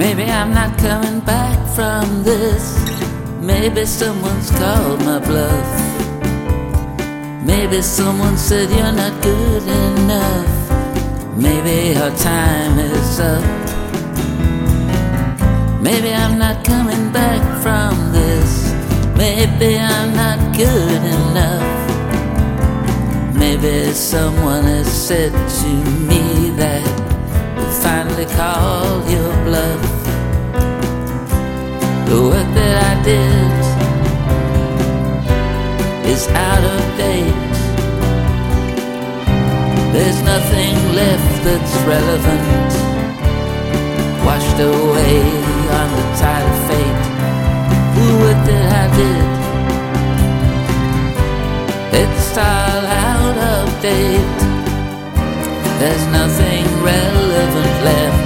Maybe I'm not coming back from this. Maybe someone's called my bluff. Maybe someone said you're not good enough. Maybe our time is up. Maybe I'm not coming back from this. Maybe I'm not good enough. Maybe someone has said to me that we finally called bluff. The work that I did is out of date. There's nothing left that's relevant, washed away on the tide of fate. The work that I did, it's all out of date. There's nothing relevant left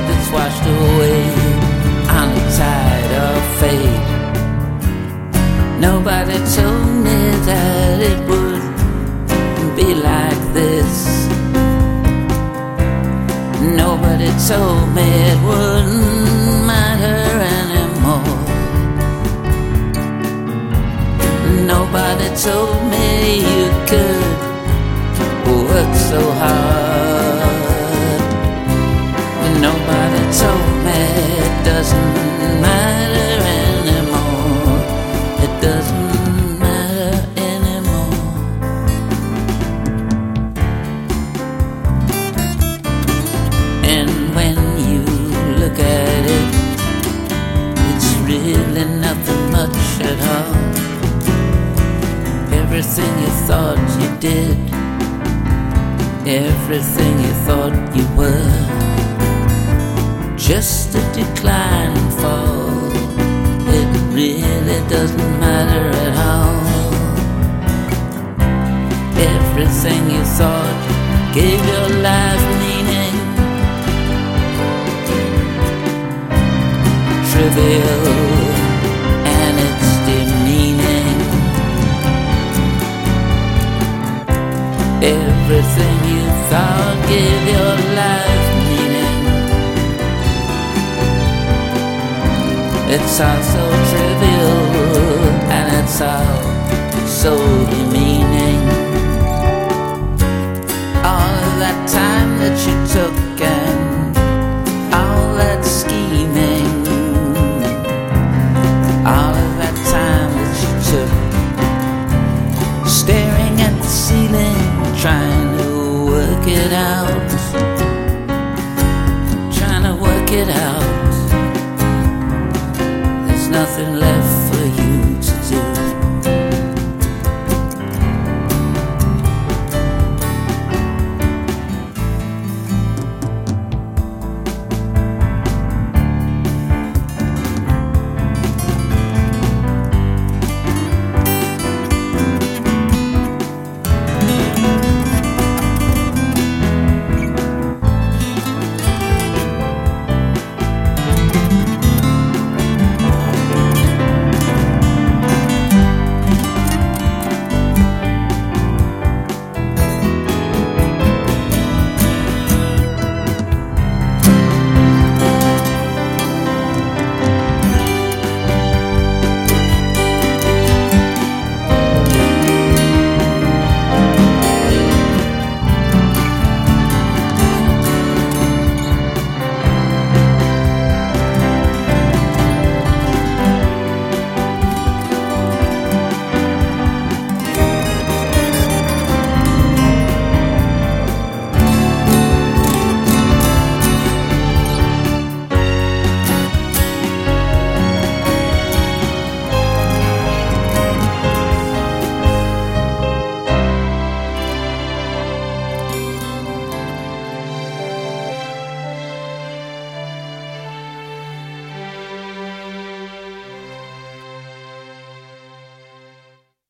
told me you could Everything you thought you did, everything you thought you were, just a decline and fall. It really doesn't matter at all. Everything you thought gave your life meaning. Trivial Everything you thought gave your life meaning. It's all so trivial and it's all so out.